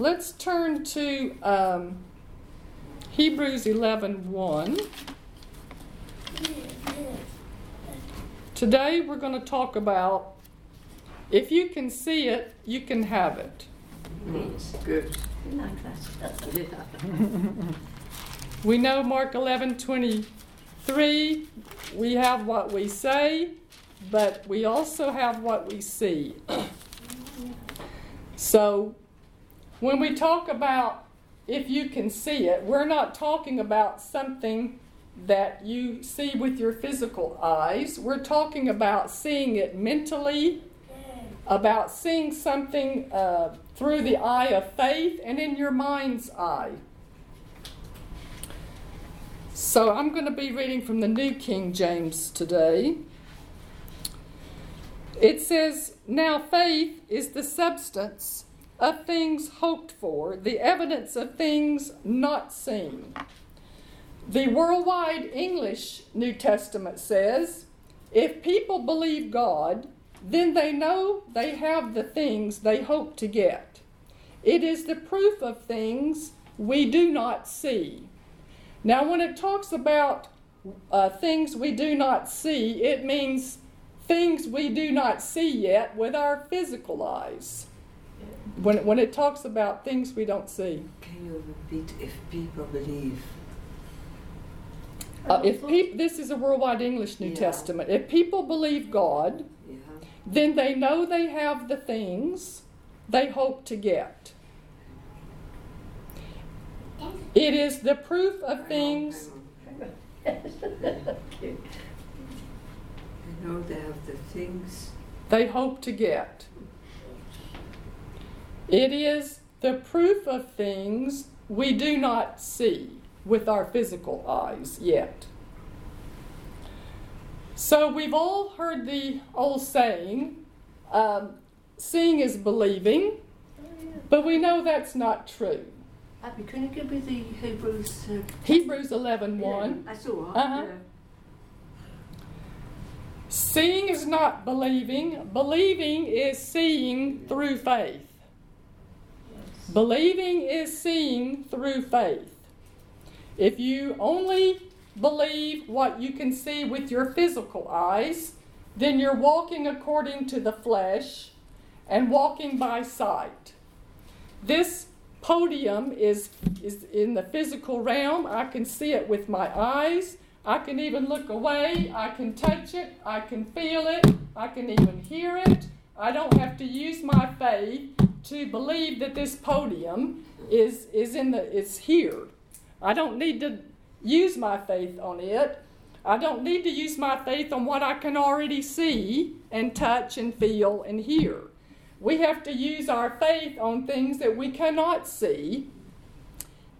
let's turn to um, Hebrews 11 1. Today we're going to talk about if you can see it, you can have it. Good. Like that. Yeah. We know Mark 11 23, we have what we say, but we also have what we see. so when we talk about if you can see it, we're not talking about something that you see with your physical eyes. We're talking about seeing it mentally, about seeing something uh, through the eye of faith and in your mind's eye. So I'm going to be reading from the New King James today. It says, Now faith is the substance of things hoped for, the evidence of things not seen. The Worldwide English New Testament says, If people believe God, then they know they have the things they hope to get. It is the proof of things we do not see. Now, when it talks about uh, things we do not see, it means things we do not see yet with our physical eyes. When, when it talks about things we don't see. Can you repeat if people believe? Uh, if peop- this is a worldwide English New Yeah. Testament. If people believe God, Yeah. then they know they have the things they hope to get. It is the proof of things. Know they have the things. they hope to get. It is the proof of things we do not see with our physical eyes yet. So we've all heard the old saying, um, seeing is believing, but we know that's not true. Abby, can you give me the Hebrews? Uh, Hebrews 11 1. That's all right. Uh-huh. Yeah. Seeing is not believing, believing is seeing through faith. Believing is seeing through faith. If you only believe what you can see with your physical eyes, then you're walking according to the flesh and walking by sight. This podium is, is in the physical realm. I can see it with my eyes. I can even look away. I can touch it. I can feel it. I can even hear it. I don't have to use my faith to believe that this podium is, is in the is here. I don't need to use my faith on it. I don't need to use my faith on what I can already see and touch and feel and hear. We have to use our faith on things that we cannot see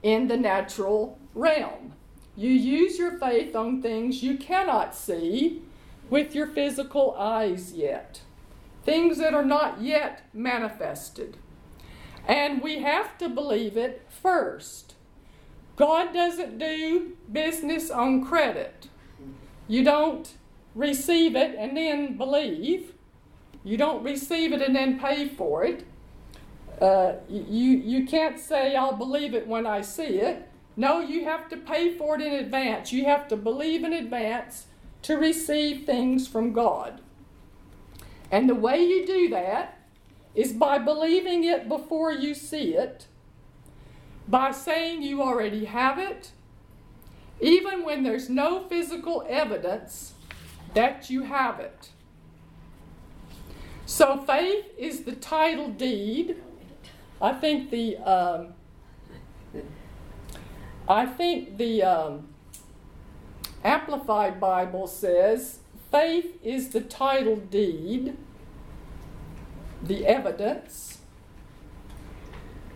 in the natural realm. You use your faith on things you cannot see with your physical eyes yet, things that are not yet manifested. And we have to believe it first. God doesn't do business on credit. You don't receive it and then believe. You don't receive it and then pay for it. Uh, you, you can't say, I'll believe it when I see it. No, you have to pay for it in advance. You have to believe in advance to receive things from God. And the way you do that is by believing it before you see it, by saying you already have it, even when there's no physical evidence that you have it. So faith is the title deed. I think the um, I think the um, Amplified Bible says faith is the title deed, the evidence,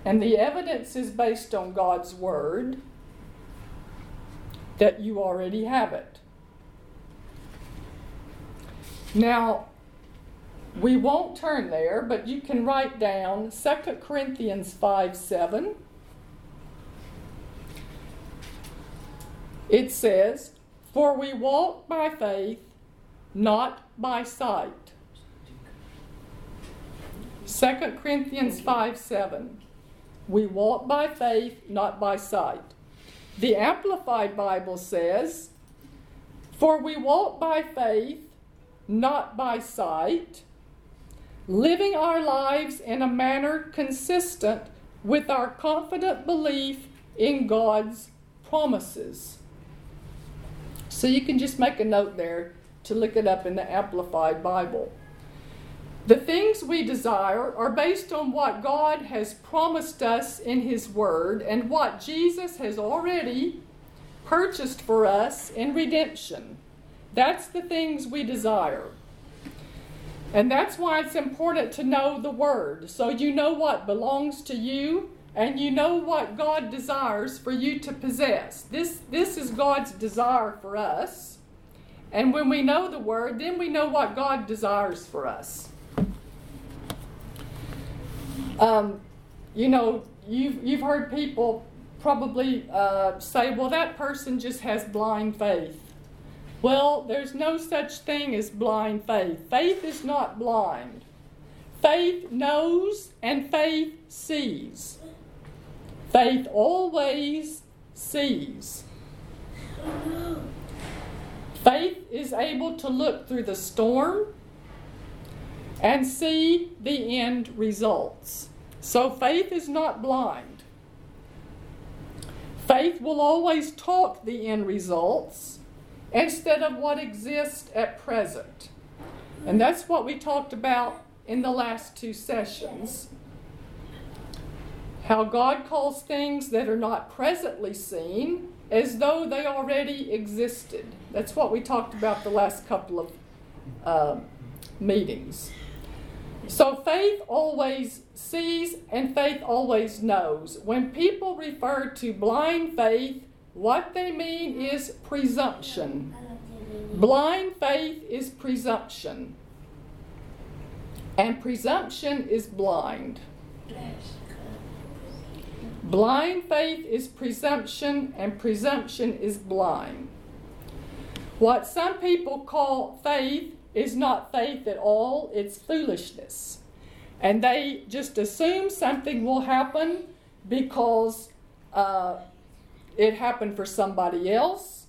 and the evidence is based on God's word that you already have it. Now, we won't turn there, but you can write down 2 Corinthians 5 7. It says, For we walk by faith, not by sight. 2 Corinthians 5 7. We walk by faith, not by sight. The Amplified Bible says, For we walk by faith, not by sight, living our lives in a manner consistent with our confident belief in God's promises. So you can just make a note there to look it up in the Amplified Bible. The things we desire are based on what God has promised us in His Word and what Jesus has already purchased for us in redemption. That's the things we desire. And that's why it's important to know the Word. So you know what belongs to you and you know what God desires for you to possess. This, this is God's desire for us. And when we know the Word, then we know what God desires for us. Um, you know, you've, you've heard people probably uh, say, well, that person just has blind faith. Well, there's no such thing as blind faith. Faith is not blind. Faith knows and faith sees. Faith always sees. Faith is able to look through the storm and see the end results. So faith is not blind. Faith will always talk the end results instead of what exists at present. And that's what we talked about in the last two sessions. How God calls things that are not presently seen as though they already existed. That's what we talked about the last couple of uh, meetings. So faith always sees and faith always knows. When people refer to blind faith, what they mean is presumption. Blind faith is presumption. And presumption is blind. Blind faith is presumption, and presumption is blind. What some people call faith is not faith at all, it's foolishness. And they just assume something will happen because uh, it happened for somebody else.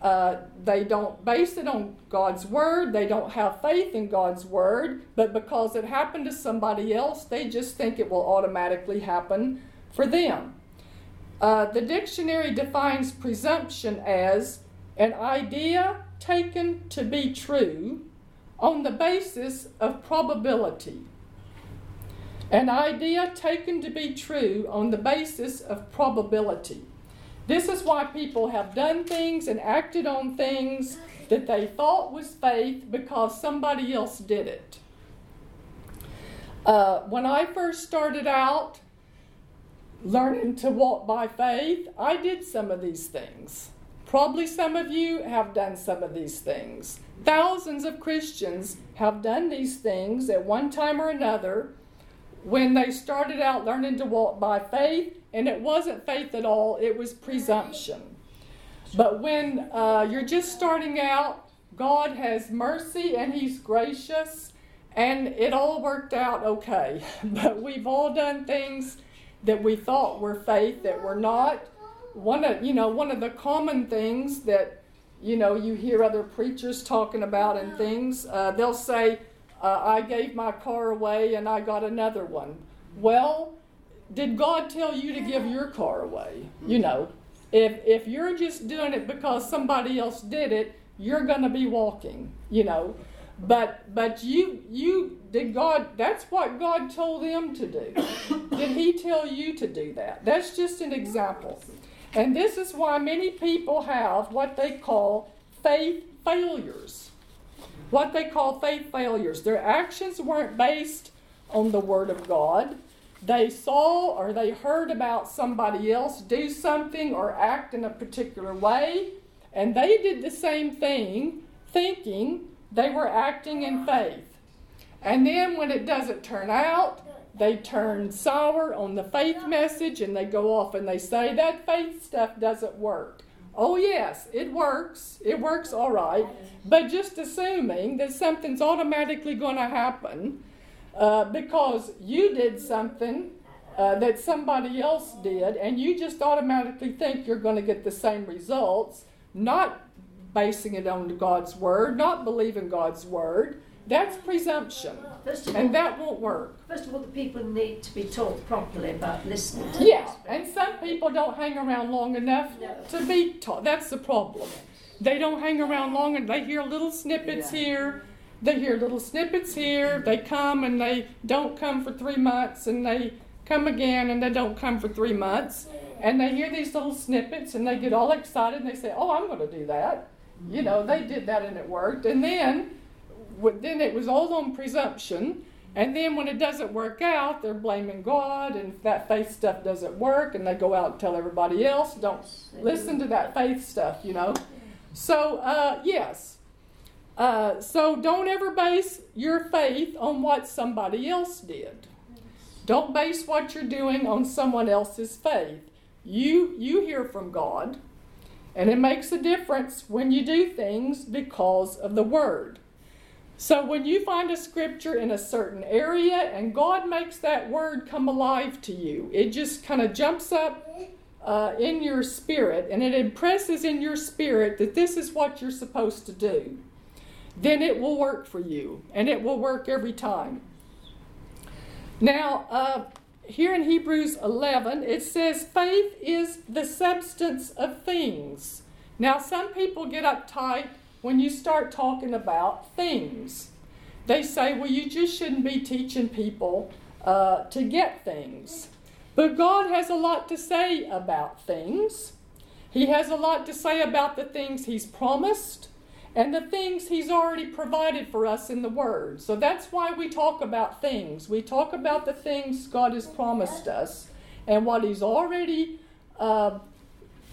Uh, they don't base it on God's word. They don't have faith in God's word. But because it happened to somebody else, they just think it will automatically happen for them. Uh, the dictionary defines presumption as an idea taken to be true on the basis of probability. An idea taken to be true on the basis of probability. This is why people have done things and acted on things that they thought was faith because somebody else did it. Uh, when I first started out learning to walk by faith, I did some of these things. Probably some of you have done some of these things. Thousands of Christians have done these things at one time or another when they started out learning to walk by faith, and it wasn't faith at all, it was presumption. But when uh, you're just starting out, God has mercy and He's gracious, and it all worked out okay. But we've all done things that we thought were faith that were not. One of you know one of the common things that you know you hear other preachers talking about and things uh, they'll say uh, i gave my car away and i got another one. Well did god tell you to give your car away? You know if if you're just doing it because somebody else did it you're going to be walking you know but but you you did god that's what god told them to do did he tell you to do that that's just an example and this is why many people have what they call faith failures. What they call faith failures. Their actions weren't based on the Word of God. They saw or they heard about somebody else do something or act in a particular way, and they did the same thing, thinking they were acting in faith. And then when it doesn't turn out, they turn sour on the faith message and they go off and they say that faith stuff doesn't work. Oh, yes, it works. It works all right. But just assuming that something's automatically going to happen uh, because you did something uh, that somebody else did, and you just automatically think you're going to get the same results, not basing it on God's word, not believing God's word. That's presumption, all, and that won't work. first of all, the people need to be taught properly about listening. To Yeah, and some people don't hang around long enough No. to be taught. That's the problem. They don't hang around long and they hear little snippets Yeah. here, they hear little snippets here, they come and they don't come for three months and they come again and they don't come for three months. And they hear these little snippets and they get all excited and they say, Oh, I'm going to do that. You know, they did that and it worked. And then, then it was all on presumption. And then when it doesn't work out, they're blaming God and that faith stuff doesn't work. And they go out and tell everybody else, Don't listen to that faith stuff, you know. So, uh, yes. Uh, so don't ever base your faith on what somebody else did. Don't base what you're doing on someone else's faith. You you hear from God, and it makes a difference when you do things because of the word. So when you find a scripture in a certain area and God makes that word come alive to you, it just kind of jumps up uh, in your spirit and it impresses in your spirit that this is what you're supposed to do, then it will work for you and it will work every time. Now, uh, here in Hebrews 11, it says faith is the substance of things. Now, some people get uptight when you start talking about things. They say, well, you just shouldn't be teaching people uh, to get things. But God has a lot to say about things. He has a lot to say about the things He's promised and the things He's already provided for us in the Word. So that's why we talk about things. We talk about the things God has promised us and what He's already uh,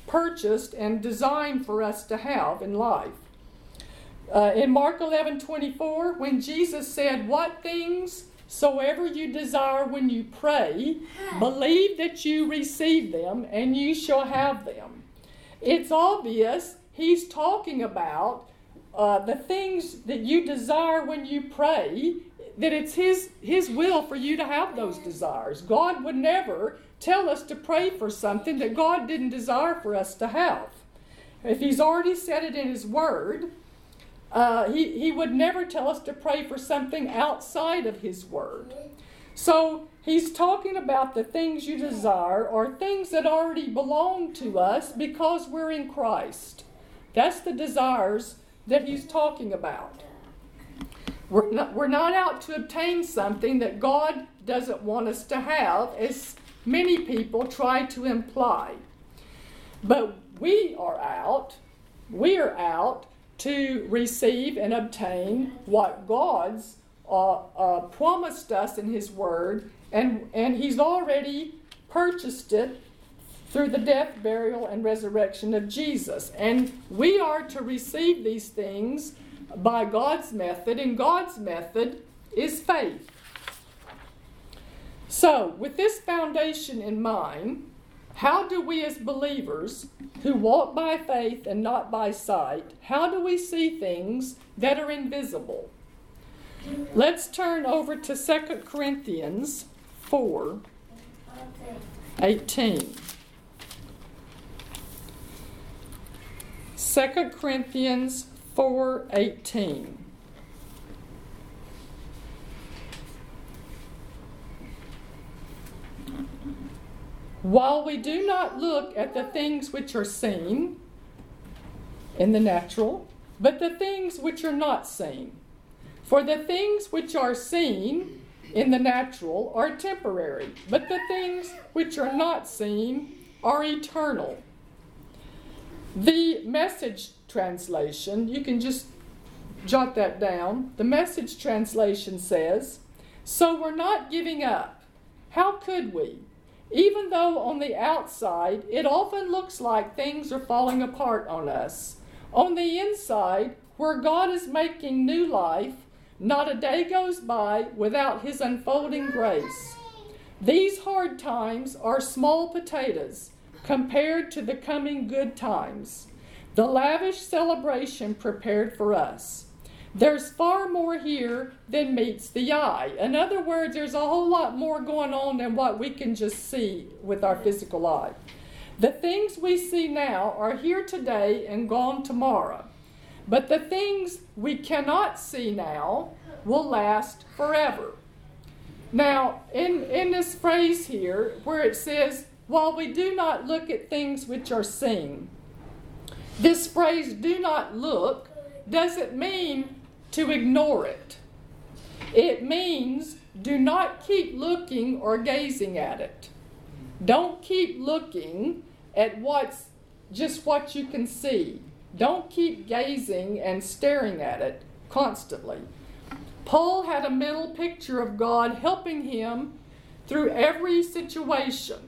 purchased and designed for us to have in life. Uh, in Mark 11 24, when Jesus said, What things soever you desire when you pray, believe that you receive them and you shall have them. It's obvious he's talking about uh, the things that you desire when you pray, that it's his, his will for you to have those desires. God would never tell us to pray for something that God didn't desire for us to have. If he's already said it in his word, uh, he, he would never tell us to pray for something outside of His Word. So he's talking about the things you desire or things that already belong to us because we're in Christ. That's the desires that he's talking about. We're not, we're not out to obtain something that God doesn't want us to have, as many people try to imply. But we are out, we are out to receive and obtain what God's uh, uh, promised us in His Word, and, and He's already purchased it through the death, burial, and resurrection of Jesus. And we are to receive these things by God's method, and God's method is faith. So, with this foundation in mind, how do we as believers who walk by faith and not by sight, how do we see things that are invisible? Let's turn over to 2 Corinthians 4 18. 2 Corinthians 4 18. While we do not look at the things which are seen in the natural, but the things which are not seen. For the things which are seen in the natural are temporary, but the things which are not seen are eternal. The message translation, you can just jot that down. The message translation says, So we're not giving up. How could we? Even though on the outside it often looks like things are falling apart on us, on the inside, where God is making new life, not a day goes by without His unfolding grace. These hard times are small potatoes compared to the coming good times, the lavish celebration prepared for us. There's far more here than meets the eye. In other words, there's a whole lot more going on than what we can just see with our physical eye. The things we see now are here today and gone tomorrow. But the things we cannot see now will last forever. Now, in, in this phrase here, where it says, while we do not look at things which are seen, this phrase, do not look, doesn't mean to ignore it. It means do not keep looking or gazing at it. Don't keep looking at what's just what you can see. Don't keep gazing and staring at it constantly. Paul had a mental picture of God helping him through every situation.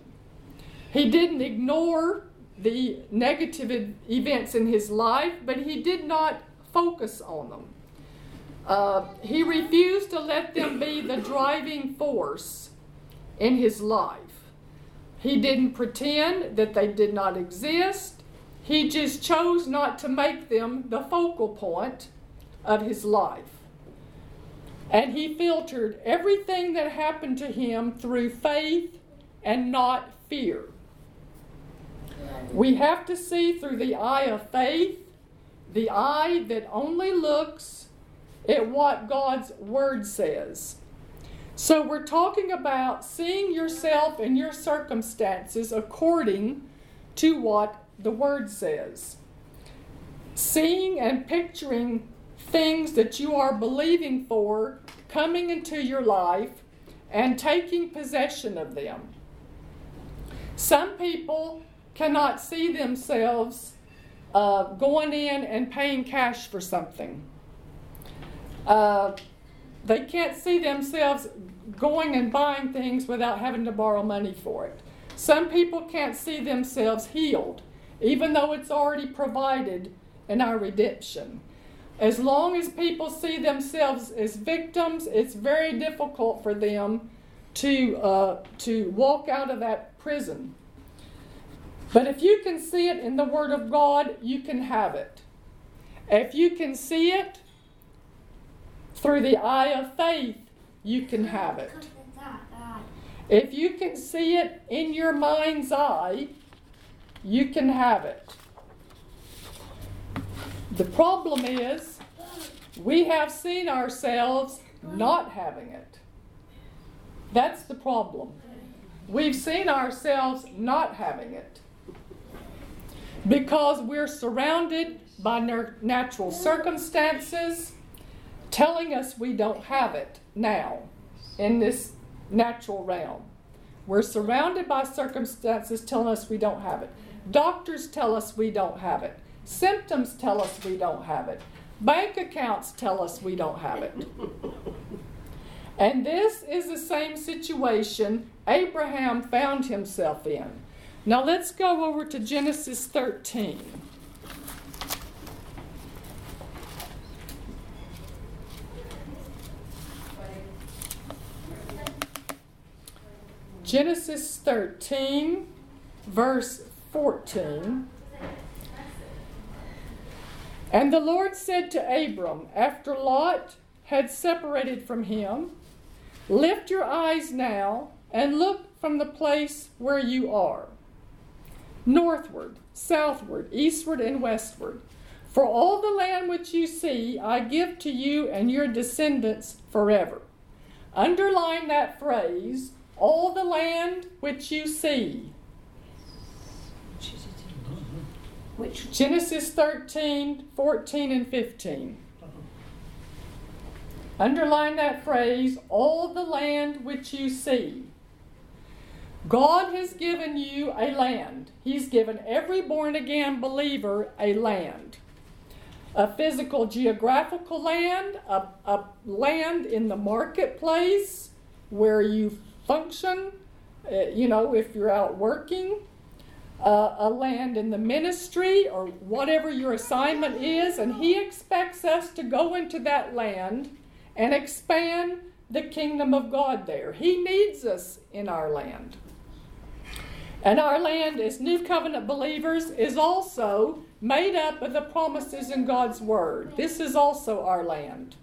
He didn't ignore the negative events in his life, but he did not focus on them. Uh, he refused to let them be the driving force in his life. He didn't pretend that they did not exist. He just chose not to make them the focal point of his life. And he filtered everything that happened to him through faith and not fear. We have to see through the eye of faith, the eye that only looks at what God's Word says. So we're talking about seeing yourself and your circumstances according to what the Word says. Seeing and picturing things that you are believing for coming into your life and taking possession of them. Some people cannot see themselves uh, going in and paying cash for something. Uh, they can't see themselves going and buying things without having to borrow money for it. Some people can't see themselves healed, even though it's already provided in our redemption. As long as people see themselves as victims, it's very difficult for them to, uh, to walk out of that prison. But if you can see it in the Word of God, you can have it. If you can see it through the eye of faith, you can have it. If you can see it in your mind's eye, you can have it. The problem is, we have seen ourselves not having it. That's the problem. We've seen ourselves not having it because we're surrounded by natural circumstances telling us we don't have it now in this natural realm. We're surrounded by circumstances telling us we don't have it. Doctors tell us we don't have it. Symptoms tell us we don't have it. Bank accounts tell us we don't have it. And this is the same situation Abraham found himself in. Now let's go over to Genesis 13. Genesis 13, verse 14. And the Lord said to Abram, after Lot had separated from him, Lift your eyes now and look from the place where you are, northward, southward, eastward, and westward. For all the land which you see, I give to you and your descendants forever. Underline that phrase, all the land which you see. Which? Genesis 13, 14, and 15. Underline that phrase, all the land which you see. God has given you a land. He's given every born again believer a land. A physical geographical land, a, a land in the marketplace where you function, uh, you know, if you're out working, uh, a land in the ministry or whatever your assignment is, and He expects us to go into that land and expand the kingdom of God there. He needs us in our land. And our land as New Covenant believers is also made up of the promises in God's Word. This is also our land.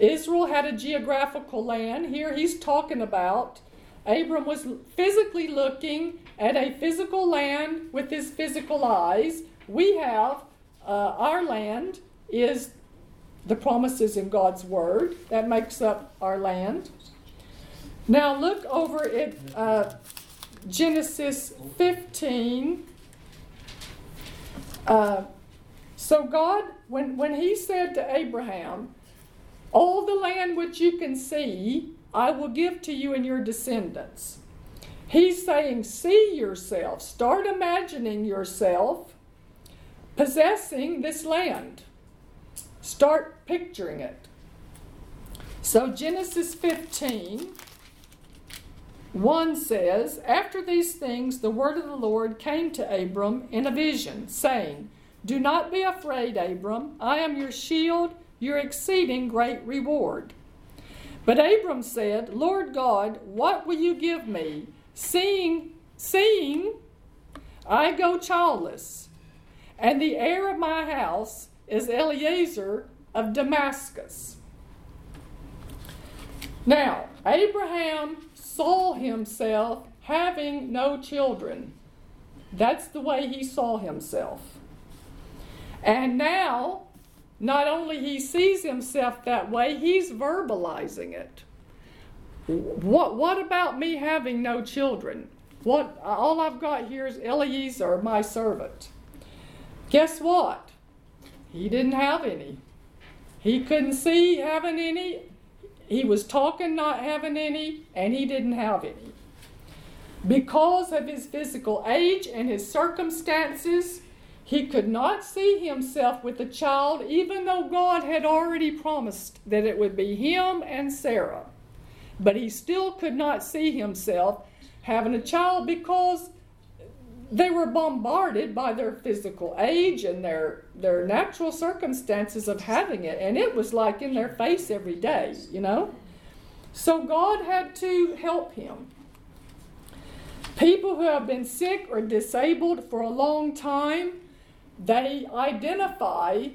Israel had a geographical land. Here he's talking about Abram was physically looking at a physical land with his physical eyes. We have uh, our land is the promises in God's Word. That makes up our land. Now look over at uh, Genesis 15. Uh, so God, when, when he said to Abraham, all the land which you can see, I will give to you and your descendants. He's saying, see yourself, start imagining yourself possessing this land. Start picturing it. So, Genesis 15 1 says, After these things, the word of the Lord came to Abram in a vision, saying, Do not be afraid, Abram. I am your shield your exceeding great reward. But Abram said, Lord God, what will you give me, seeing, seeing I go childless, and the heir of my house is Eliezer of Damascus. Now, Abraham saw himself having no children. That's the way he saw himself. And now not only he sees himself that way, he's verbalizing it. What, what about me having no children? What, all I've got here is Eliezer, my servant. Guess what? He didn't have any. He couldn't see having any. He was talking not having any, and he didn't have any. Because of his physical age and his circumstances, he could not see himself with a child, even though God had already promised that it would be him and Sarah. But he still could not see himself having a child because they were bombarded by their physical age and their, their natural circumstances of having it. And it was like in their face every day, you know? So God had to help him. People who have been sick or disabled for a long time they identify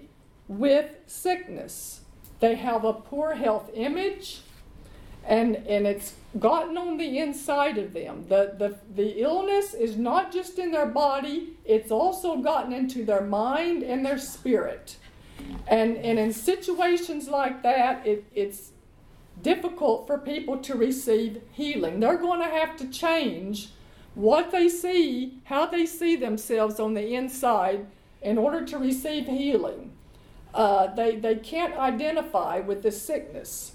with sickness. They have a poor health image, and, and it's gotten on the inside of them. The, the, the illness is not just in their body, it's also gotten into their mind and their spirit. And, and in situations like that, it, it's difficult for people to receive healing. They're going to have to change what they see, how they see themselves on the inside in order to receive healing. Uh, they, they can't identify with the sickness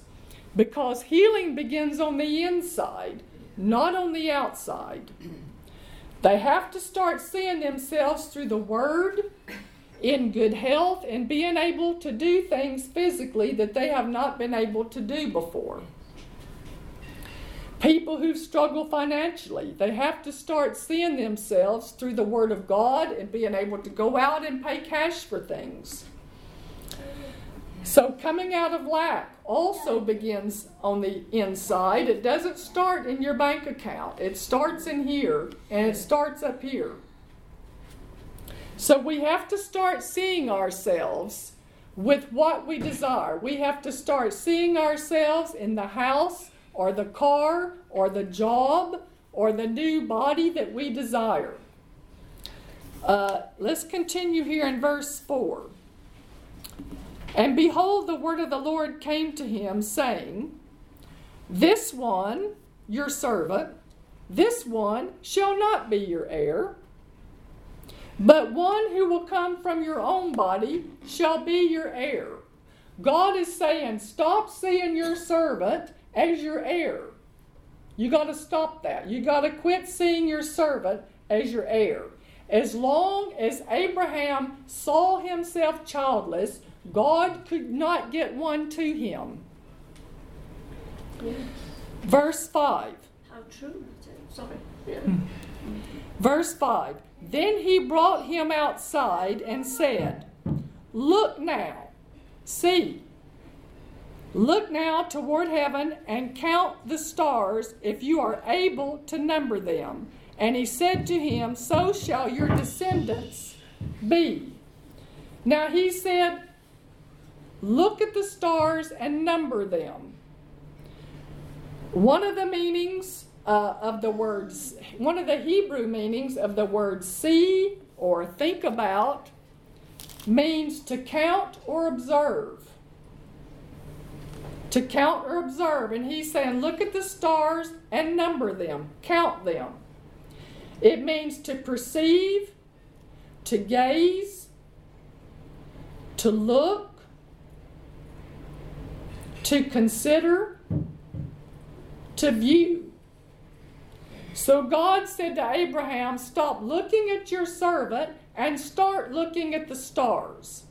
because healing begins on the inside, not on the outside. They have to start seeing themselves through the Word in good health and being able to do things physically that they have not been able to do before. People who struggle financially, they have to start seeing themselves through the Word of God and being able to go out and pay cash for things. So, coming out of lack also begins on the inside. It doesn't start in your bank account, it starts in here and it starts up here. So, we have to start seeing ourselves with what we desire. We have to start seeing ourselves in the house or the car or the job or the new body that we desire. Uh, let's continue here in verse 4. And behold, the word of the Lord came to him, saying, This one, your servant, this one shall not be your heir, but one who will come from your own body shall be your heir. God is saying, Stop seeing your servant as your heir. You got to stop that. You got to quit seeing your servant as your heir. As long as Abraham saw himself childless, God could not get one to him. Verse 5. How true Sorry. Yeah. Verse 5 Then he brought him outside and said, Look now, see, Look now toward heaven and count the stars if you are able to number them. And he said to him, So shall your descendants be. Now he said, Look at the stars and number them. One of the meanings uh, of the words, one of the Hebrew meanings of the word see or think about means to count or observe. To count or observe. And he's saying, look at the stars and number them, count them. It means to perceive, to gaze, to look, to consider, to view. So God said to Abraham, Stop looking at your servant and start looking at the stars.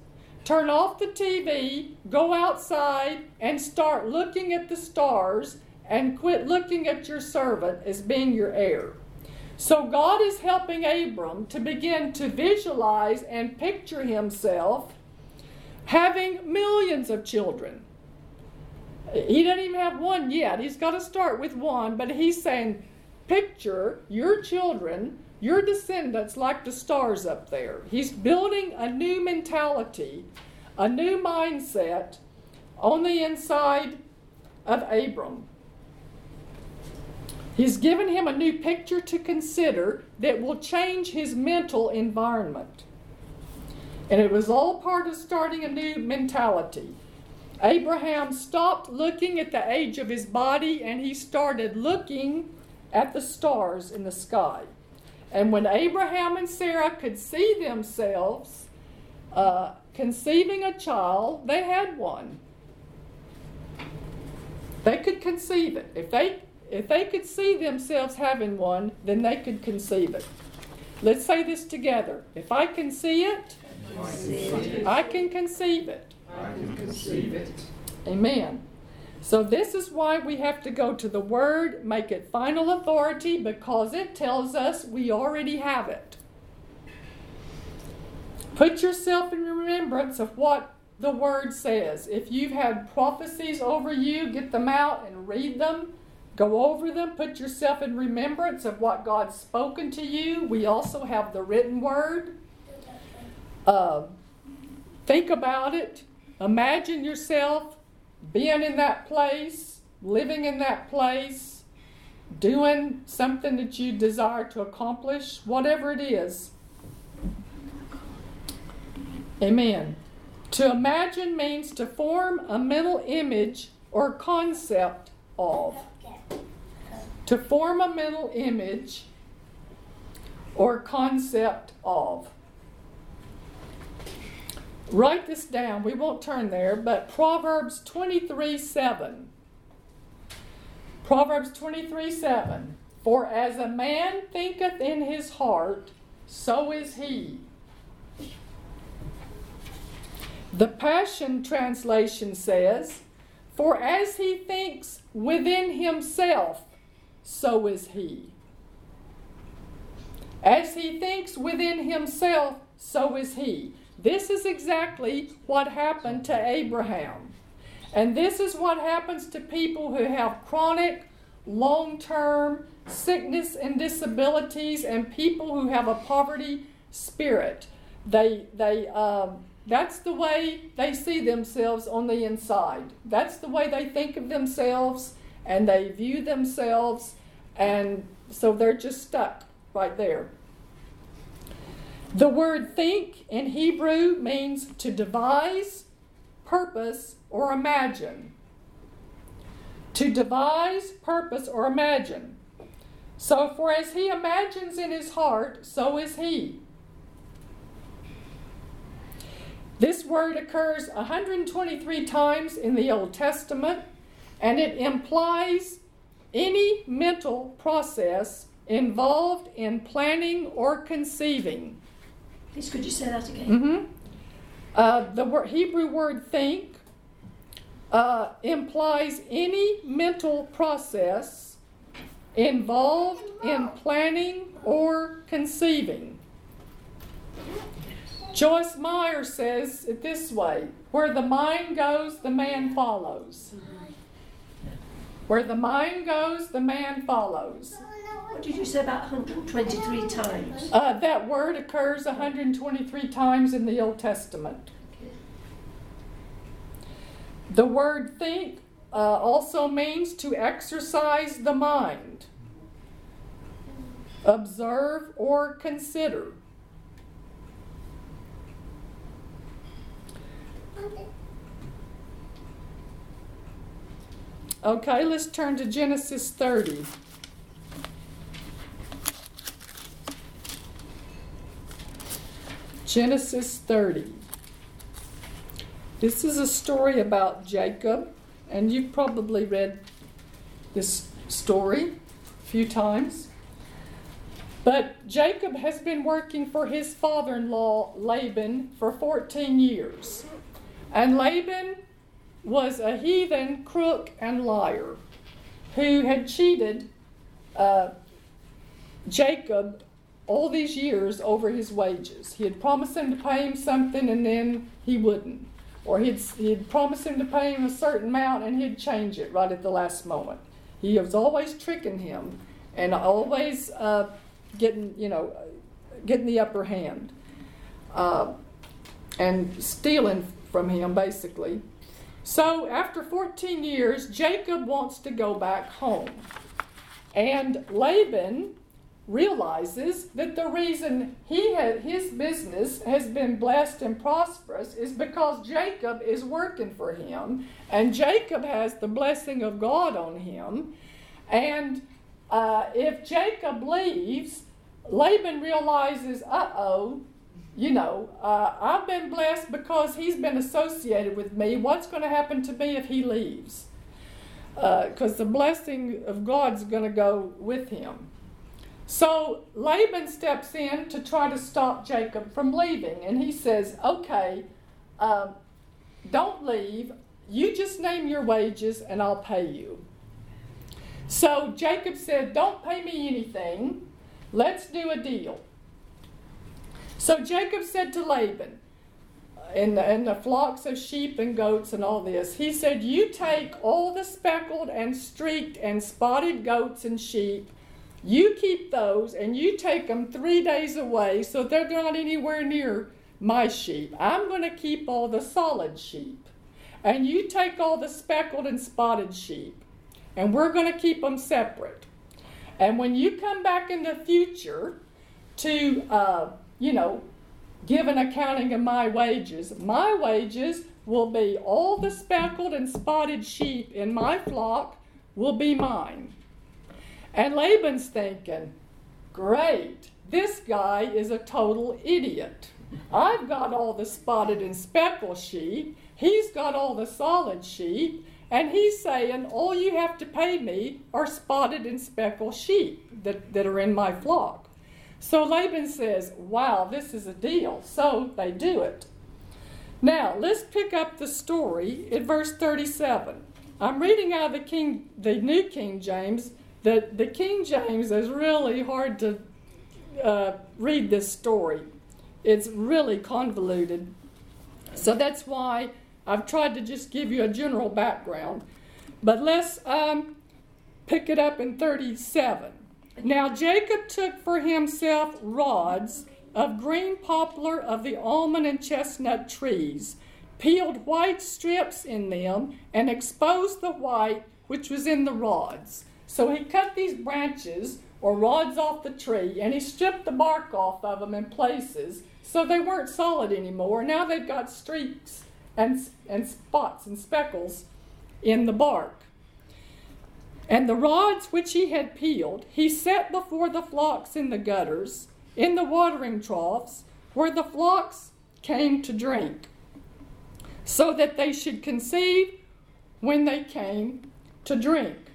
Turn off the TV, go outside, and start looking at the stars and quit looking at your servant as being your heir. So God is helping Abram to begin to visualize and picture himself having millions of children. He doesn't even have one yet. He's got to start with one, but he's saying, picture your children, your descendants, like the stars up there. He's building a new mentality, a new mindset on the inside of Abram. He's given him a new picture to consider that will change his mental environment. And it was all part of starting a new mentality. Abraham stopped looking at the age of his body and he started looking at the stars in the sky. And when Abraham and Sarah could see themselves uh, conceiving a child, they had one. They could conceive it. If they, if they could see themselves having one, then they could conceive it. Let's say this together. If I can see it, I can conceive it. I can conceive it. Amen. So, this is why we have to go to the Word, make it final authority, because it tells us we already have it. Put yourself in remembrance of what the Word says. If you've had prophecies over you, get them out and read them. Go over them. Put yourself in remembrance of what God's spoken to you. We also have the written Word. Uh, think about it Imagine yourself being in that place, living in that place, doing something that you desire to accomplish, whatever it is. Amen. To imagine means to form a mental image or concept of. To form a mental image or concept of. Write this down. We won't turn there, but Proverbs 23 7. Proverbs 23 7. For as a man thinketh in his heart, so is he. The Passion Translation says, For as he thinks within himself, so is he. As he thinks within himself, so is he. This is exactly what happened to Abraham. And this is what happens to people who have chronic, long term sickness and disabilities and people who have a poverty spirit. They, they, um, that's the way they see themselves on the inside. That's the way they think of themselves and they view themselves, and so they're just stuck right there. The word think in Hebrew means to devise, purpose, or imagine. To devise, purpose, or imagine. So, for as he imagines in his heart, so is he. This word occurs 123 times in the Old Testament, and it implies any mental process involved in planning or conceiving. Please, could you say that again? Mm-hmm. Uh, the word, Hebrew word think uh, implies any mental process involved in planning or conceiving. Joyce Meyer says it this way where the mind goes, the man follows. Where the mind goes, the man follows. What did you say about 123 times? Uh, that word occurs 123 times in the Old Testament. The word think uh, also means to exercise the mind, observe, or consider. Okay, let's turn to Genesis 30. Genesis 30. This is a story about Jacob, and you've probably read this story a few times. But Jacob has been working for his father in law, Laban, for 14 years. And Laban was a heathen, crook, and liar who had cheated uh, Jacob all these years over his wages. He had promised him to pay him something and then he wouldn't. Or he'd, he'd promised him to pay him a certain amount and he'd change it right at the last moment. He was always tricking him and always uh, getting, you know, getting the upper hand uh, and stealing from him, basically. So after 14 years, Jacob wants to go back home. And Laban realizes that the reason he had, his business has been blessed and prosperous is because Jacob is working for him, and Jacob has the blessing of God on him. And uh, if Jacob leaves, Laban realizes, uh oh, you know, uh, I've been blessed because he's been associated with me. What's going to happen to me if he leaves? Because uh, the blessing of God's going to go with him. So Laban steps in to try to stop Jacob from leaving, and he says, Okay, uh, don't leave. You just name your wages and I'll pay you. So Jacob said, Don't pay me anything. Let's do a deal. So Jacob said to Laban, and the, and the flocks of sheep and goats and all this, he said, You take all the speckled and streaked and spotted goats and sheep you keep those and you take them three days away so they're not anywhere near my sheep. I'm going to keep all the solid sheep. And you take all the speckled and spotted sheep. And we're going to keep them separate. And when you come back in the future to, uh, you know, give an accounting of my wages, my wages will be all the speckled and spotted sheep in my flock will be mine. And Laban's thinking, great, this guy is a total idiot. I've got all the spotted and speckled sheep, he's got all the solid sheep, and he's saying all you have to pay me are spotted and speckled sheep that, that are in my flock. So Laban says, Wow, this is a deal. So they do it. Now, let's pick up the story at verse 37. I'm reading out of the King the New King James the, the King James is really hard to uh, read this story. It's really convoluted. So that's why I've tried to just give you a general background. But let's um, pick it up in 37. Now Jacob took for himself rods of green poplar of the almond and chestnut trees, peeled white strips in them, and exposed the white which was in the rods. So he cut these branches or rods off the tree and he stripped the bark off of them in places so they weren't solid anymore. Now they've got streaks and, and spots and speckles in the bark. And the rods which he had peeled, he set before the flocks in the gutters, in the watering troughs, where the flocks came to drink, so that they should conceive when they came to drink.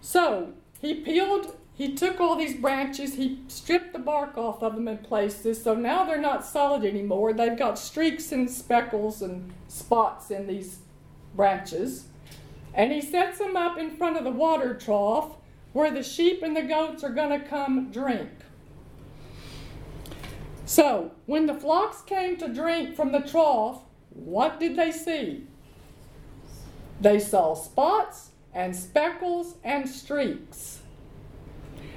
So he peeled, he took all these branches, he stripped the bark off of them in places, so now they're not solid anymore. They've got streaks and speckles and spots in these branches. And he sets them up in front of the water trough where the sheep and the goats are going to come drink. So, when the flocks came to drink from the trough, what did they see? They saw spots and speckles and streaks.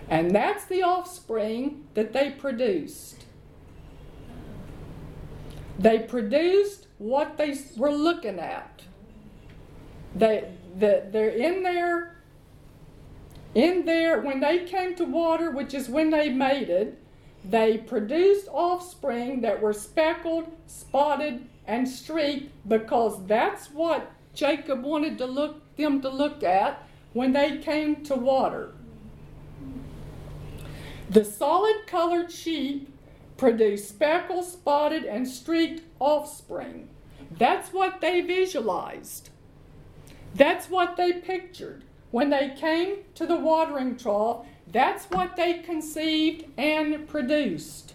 And that's the offspring that they produced. They produced what they were looking at. They, the, they're in there, in there, when they came to water, which is when they mated, they produced offspring that were speckled, spotted, and streaked because that's what Jacob wanted to look them to look at when they came to water. The solid colored sheep produce speckled, spotted, and streaked offspring. That's what they visualized. That's what they pictured. When they came to the watering trough, that's what they conceived and produced.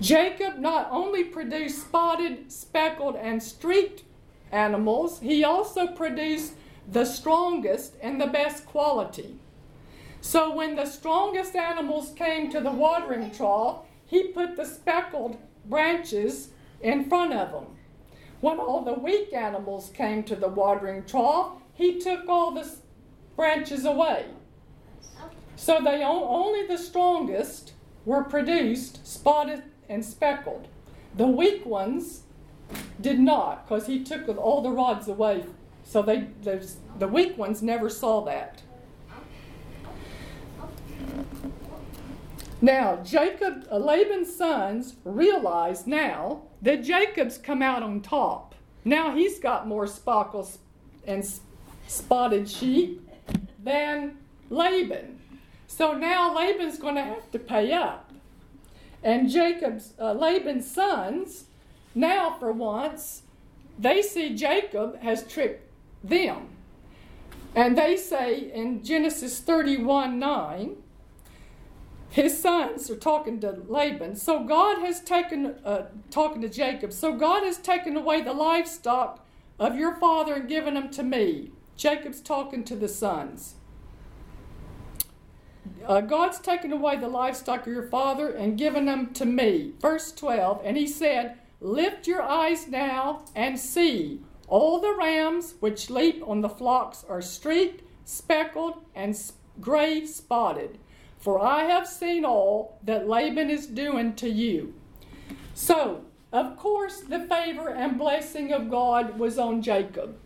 Jacob not only produced spotted, speckled, and streaked animals, he also produced the strongest and the best quality. So when the strongest animals came to the watering trough, he put the speckled branches in front of them. When all the weak animals came to the watering trough, he took all the branches away. So they only the strongest were produced, spotted, and speckled. The weak ones did not, because he took all the rods away. So they, the weak ones never saw that. Now, Jacob, uh, Laban's sons realize now that Jacob's come out on top. Now he's got more spockles and spotted sheep than Laban. So now Laban's going to have to pay up. And Jacob's, uh, Laban's sons, now for once, they see Jacob has tricked them. And they say in Genesis 31 9, his sons are talking to Laban. So God has taken, uh, talking to Jacob, so God has taken away the livestock of your father and given them to me. Jacob's talking to the sons. Uh, God's taken away the livestock of your father and given them to me. Verse 12, and he said, Lift your eyes now and see. All the rams which leap on the flocks are streaked, speckled, and gray spotted. For I have seen all that Laban is doing to you. So, of course, the favor and blessing of God was on Jacob.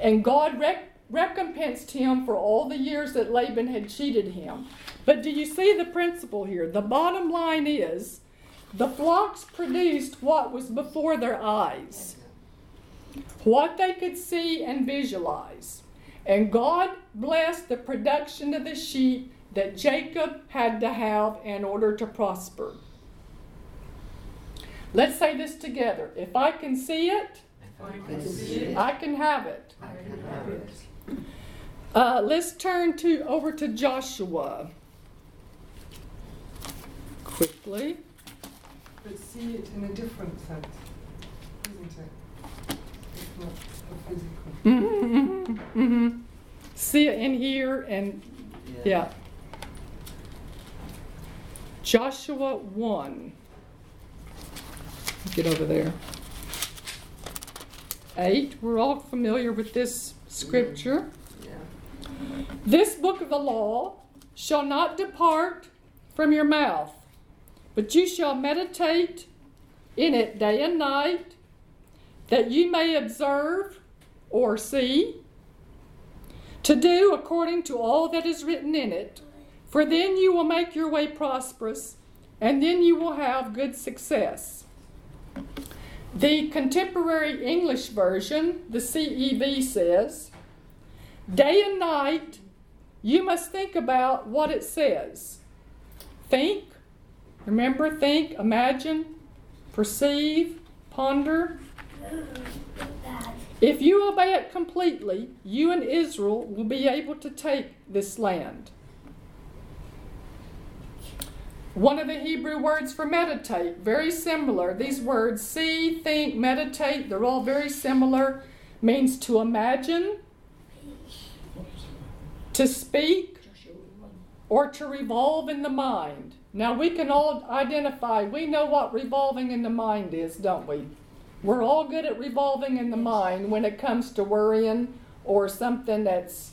And God rec- recompensed him for all the years that Laban had cheated him. But do you see the principle here? The bottom line is the flocks produced what was before their eyes, what they could see and visualize. And God blessed the production of the sheep that Jacob had to have in order to prosper. Let's say this together. If I can see it, I can, have it. Have it. Uh, let's turn to over to Joshua quickly. But see it in a different sense, isn't it? It's not a physical. Mm-hmm, mm-hmm. See it in here and yeah. yeah. Joshua 1. Get over there. 8. We're all familiar with this scripture. Yeah. This book of the law shall not depart from your mouth, but you shall meditate in it day and night, that you may observe or see to do according to all that is written in it. For then you will make your way prosperous, and then you will have good success. The contemporary English version, the CEV says, Day and night, you must think about what it says. Think, remember, think, imagine, perceive, ponder. If you obey it completely, you and Israel will be able to take this land. One of the Hebrew words for meditate, very similar. These words, see, think, meditate, they're all very similar. Means to imagine, to speak, or to revolve in the mind. Now we can all identify, we know what revolving in the mind is, don't we? We're all good at revolving in the mind when it comes to worrying or something that's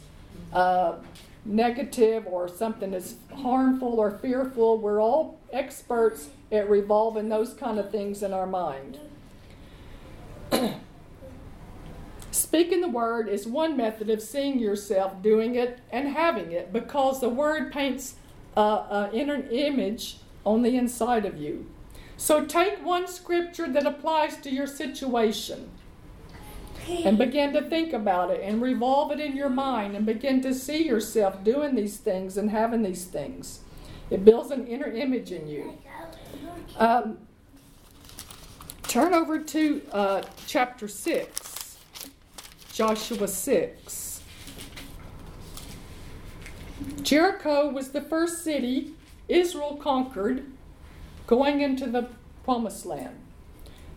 uh, negative or something that's harmful or fearful. We're all experts at revolving those kind of things in our mind. Speaking the word is one method of seeing yourself doing it and having it because the word paints an inner image on the inside of you. So take one scripture that applies to your situation and begin to think about it and revolve it in your mind and begin to see yourself doing these things and having these things. It builds an inner image in you. Um, turn over to uh, chapter 6, Joshua 6. Jericho was the first city Israel conquered going into the promised land.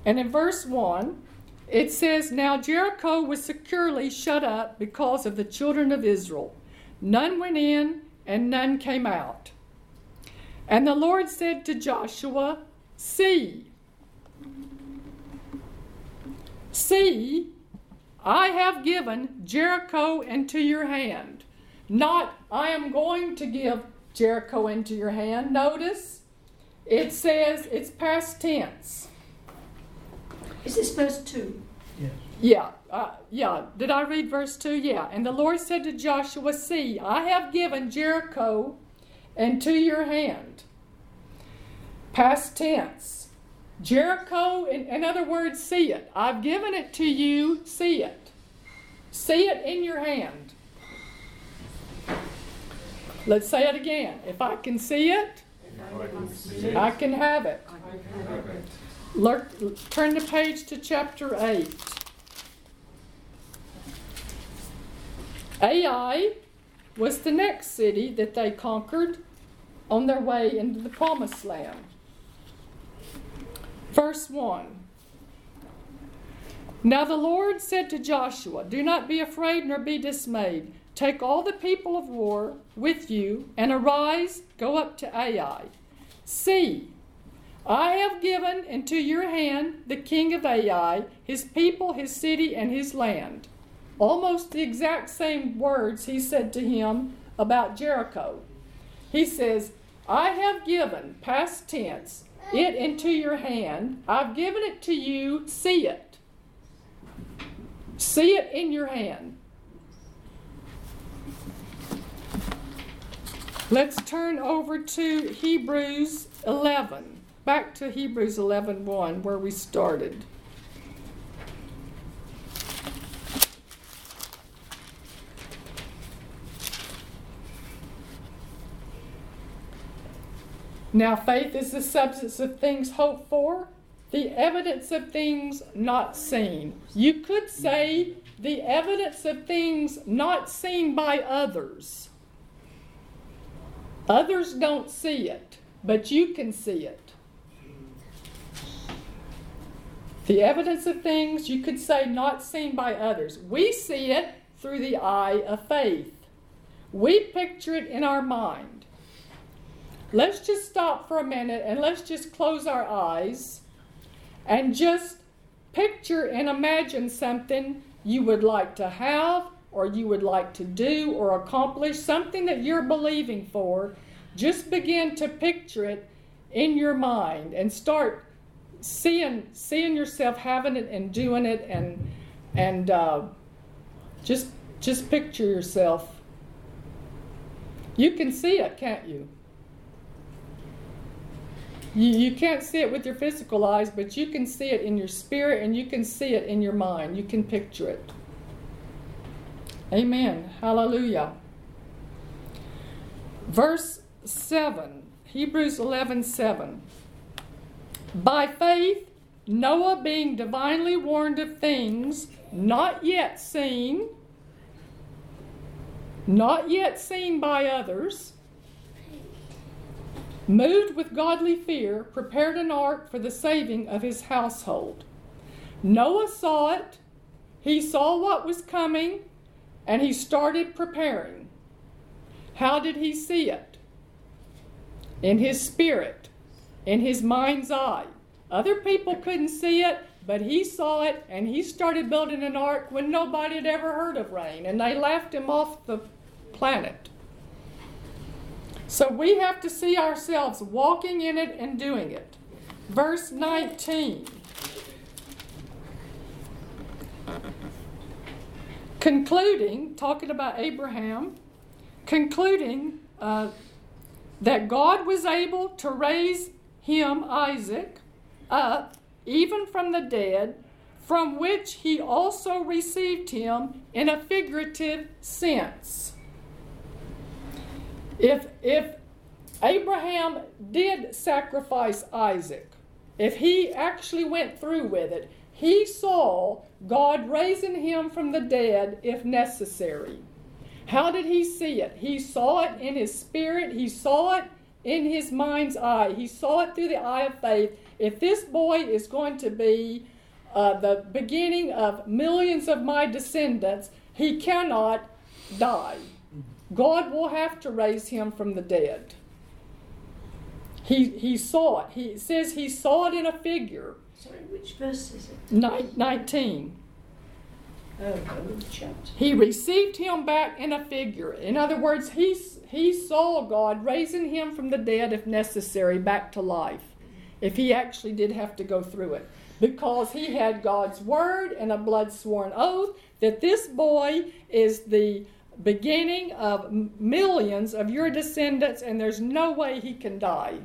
And in verse 1, it says, Now Jericho was securely shut up because of the children of Israel. None went in and none came out. And the Lord said to Joshua, See, see, I have given Jericho into your hand. Not, I am going to give Jericho into your hand. Notice, it says it's past tense. Is this verse 2? Yeah, uh, yeah. Did I read verse 2? Yeah. And the Lord said to Joshua, See, I have given Jericho into your hand. Past tense. Jericho, in, in other words, see it. I've given it to you, see it. See it in your hand. Let's say it again. If I can see it, I can have it. Lurk, turn the page to chapter 8. Ai was the next city that they conquered on their way into the promised land. Verse 1 Now the Lord said to Joshua, Do not be afraid nor be dismayed. Take all the people of war with you and arise, go up to Ai. See, I have given into your hand the king of Ai, his people, his city, and his land. Almost the exact same words he said to him about Jericho. He says, I have given, past tense, it into your hand. I've given it to you. See it. See it in your hand. Let's turn over to Hebrews 11. Back to Hebrews 11 1, where we started. Now, faith is the substance of things hoped for, the evidence of things not seen. You could say the evidence of things not seen by others. Others don't see it, but you can see it. The evidence of things you could say not seen by others. We see it through the eye of faith. We picture it in our mind. Let's just stop for a minute and let's just close our eyes and just picture and imagine something you would like to have or you would like to do or accomplish, something that you're believing for. Just begin to picture it in your mind and start seeing seeing yourself having it and doing it and and uh, just just picture yourself. You can see it, can't you? You, you can't see it with your physical eyes, but you can see it in your spirit and you can see it in your mind. You can picture it. Amen. Hallelujah. Verse 7, Hebrews 11 7. By faith, Noah, being divinely warned of things not yet seen, not yet seen by others, moved with godly fear, prepared an ark for the saving of his household. Noah saw it, he saw what was coming, and he started preparing. How did he see it? In his spirit, in his mind's eye. Other people couldn't see it, but he saw it, and he started building an ark when nobody had ever heard of rain, and they laughed him off the planet. So we have to see ourselves walking in it and doing it. Verse 19. Concluding, talking about Abraham, concluding uh, that God was able to raise him, Isaac, up even from the dead, from which he also received him in a figurative sense. If, if Abraham did sacrifice Isaac, if he actually went through with it, he saw God raising him from the dead if necessary. How did he see it? He saw it in his spirit, he saw it in his mind's eye, he saw it through the eye of faith. If this boy is going to be uh, the beginning of millions of my descendants, he cannot die. God will have to raise him from the dead. He, he saw it. He says he saw it in a figure. Sorry, which verse is it? Ni- 19. Oh, chapter. He received him back in a figure. In other words, he, he saw God raising him from the dead, if necessary, back to life, if he actually did have to go through it. Because he had God's word and a blood sworn oath that this boy is the beginning of millions of your descendants, and there's no way he can die.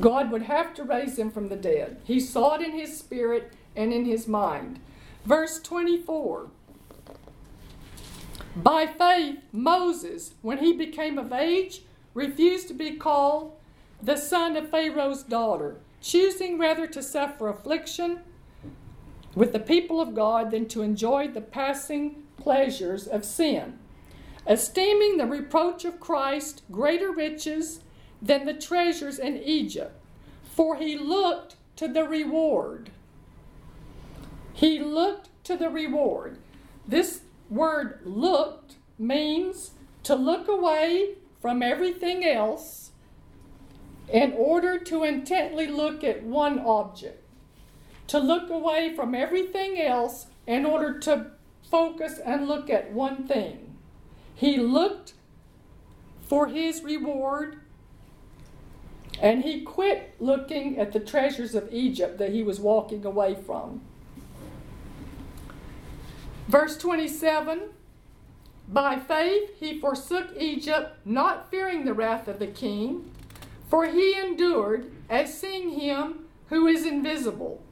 God would have to raise him from the dead. He saw it in his spirit and in his mind. Verse 24. By faith, Moses, when he became of age, refused to be called the son of Pharaoh's daughter, choosing rather to suffer affliction with the people of God than to enjoy the passing pleasures of sin, esteeming the reproach of Christ greater riches than the treasures in Egypt, for he looked to the reward. He looked to the reward. This word looked means to look away from everything else in order to intently look at one object. To look away from everything else in order to focus and look at one thing. He looked for his reward and he quit looking at the treasures of Egypt that he was walking away from. Verse 27 By faith he forsook Egypt, not fearing the wrath of the king, for he endured as seeing him who is invisible.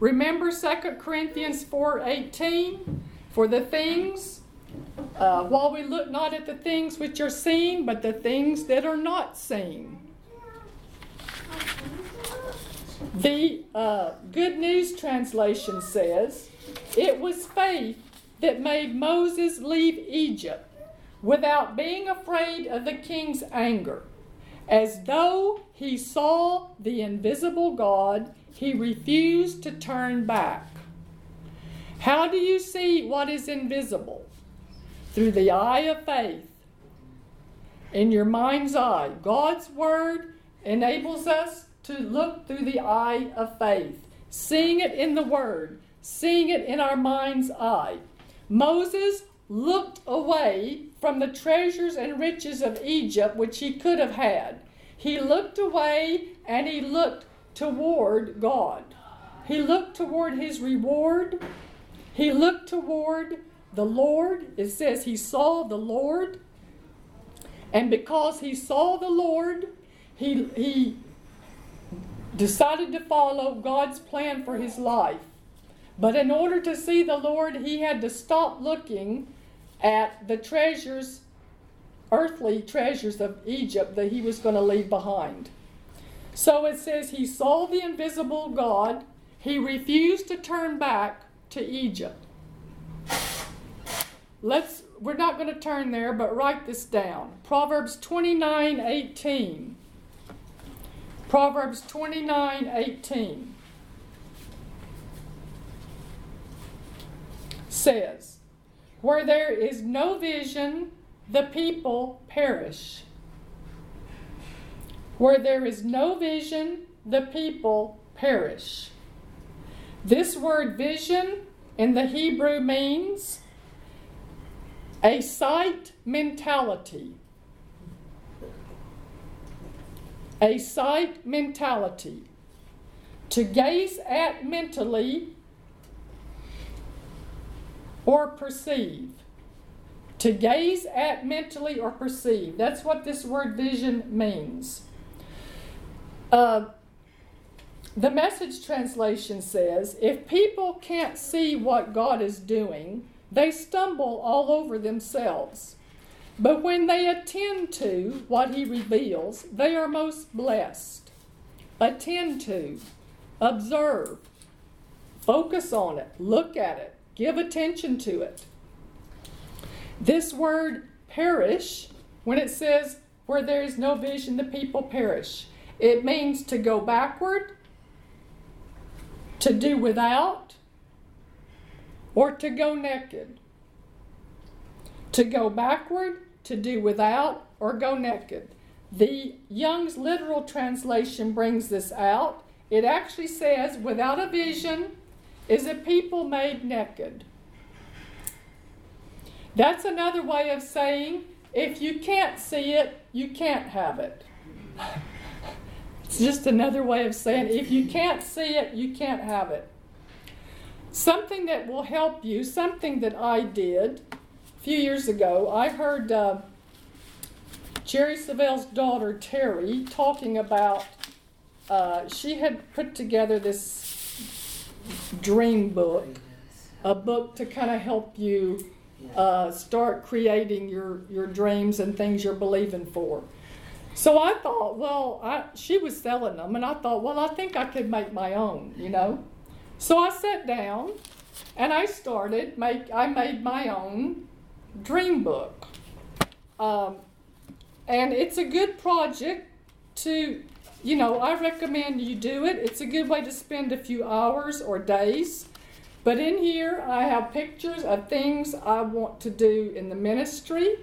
Remember 2 Corinthians 4:18 for the things uh, while we look not at the things which are seen but the things that are not seen. The uh, Good News translation says, It was faith that made Moses leave Egypt without being afraid of the king's anger. As though he saw the invisible God, he refused to turn back. How do you see what is invisible? Through the eye of faith. In your mind's eye. God's Word enables us to look through the eye of faith, seeing it in the Word, seeing it in our mind's eye. Moses looked away from the treasures and riches of Egypt, which he could have had. He looked away and he looked toward God. He looked toward his reward. He looked toward the Lord. It says he saw the Lord. And because he saw the Lord, he, he decided to follow God's plan for his life. But in order to see the Lord, he had to stop looking at the treasures, earthly treasures of Egypt that he was going to leave behind. So it says he saw the invisible God, he refused to turn back to Egypt. Let's we're not going to turn there, but write this down. Proverbs 29 18. Proverbs 29 18 says, Where there is no vision, the people perish. Where there is no vision, the people perish. This word vision in the Hebrew means a sight mentality. A sight mentality. To gaze at mentally or perceive. To gaze at mentally or perceive. That's what this word vision means. Uh, the message translation says if people can't see what God is doing, they stumble all over themselves. But when they attend to what He reveals, they are most blessed. Attend to, observe, focus on it, look at it, give attention to it. This word perish, when it says, where there is no vision, the people perish, it means to go backward, to do without, or to go naked. To go backward, to do without, or go naked. The Young's literal translation brings this out. It actually says, without a vision is a people made naked. That's another way of saying if you can't see it, you can't have it. It's just another way of saying if you can't see it, you can't have it. Something that will help you, something that I did few years ago, I heard uh, Jerry Savelle's daughter, Terri, talking about, uh, she had put together this dream book, a book to kind of help you uh, start creating your, your dreams and things you're believing for. So I thought, well, I, she was selling them, and I thought, well, I think I could make my own, you know. So I sat down, and I started make. I made my own dream book, um, and it's a good project to, you know. I recommend you do it. It's a good way to spend a few hours or days. But in here, I have pictures of things I want to do in the ministry.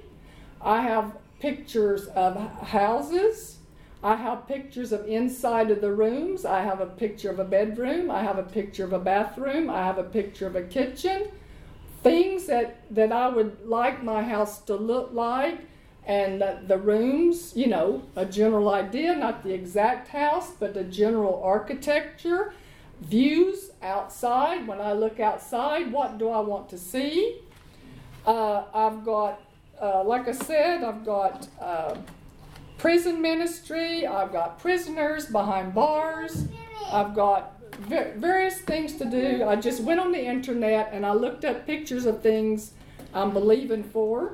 I have pictures of houses. I have pictures of inside of the rooms. I have a picture of a bedroom. I have a picture of a bathroom. I have a picture of a kitchen. Things that, that I would like my house to look like, and the, the rooms, you know, a general idea, not the exact house, but the general architecture. Views outside. When I look outside, what do I want to see? Uh, I've got uh, like I said, I've got uh, prison ministry, I've got prisoners behind bars, I've got various things to do. I just went on the internet and I looked up pictures of things I'm believing for.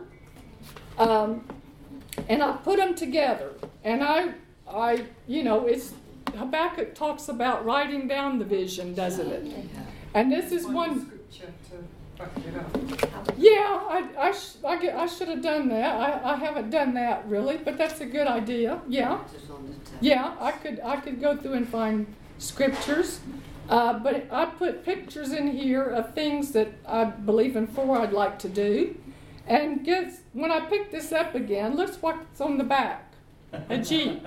Um, and I put them together. And I, I, you know, it's Habakkuk talks about writing down the vision, doesn't it? And this is one. Yeah, I, I, sh- I, get, I should have done that. I, I haven't done that really, but that's a good idea. Yeah. Yeah, I could I could go through and find scriptures. Uh, but I put pictures in here of things that I believe in for I'd like to do. And guess when I pick this up again, look what's on the back. A Jeep.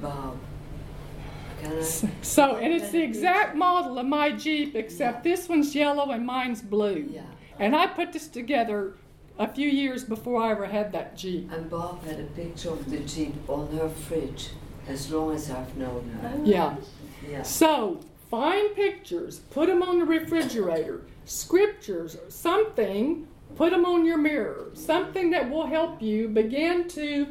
Wow. So, and it's the exact model of my Jeep, except this one's yellow and mine's blue. Yeah. And I put this together a few years before I ever had that Jeep. And Bob had a picture of the Jeep on her fridge as long as I've known her. Yeah. Yeah. So, find pictures, put them on the refrigerator, scriptures, something, put them on your mirror, something that will help you begin to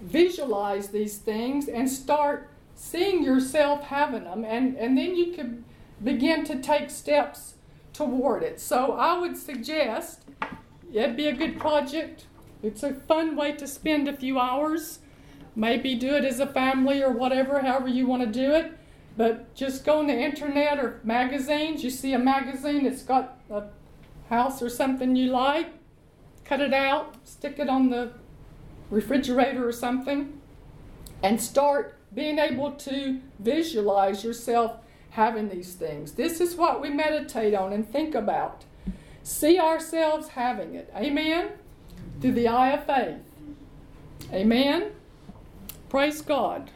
visualize these things and start seeing yourself having them, and, and then you could begin to take steps toward it. So I would suggest it'd be a good project. It's a fun way to spend a few hours. Maybe do it as a family or whatever, however you want to do it. But just go on the internet or magazines. You see a magazine that's got a house or something you like, cut it out, stick it on the refrigerator or something, and start being able to visualize yourself having these things. This is what we meditate on and think about. See ourselves having it. Amen? Through the eye of faith. Amen? Praise God.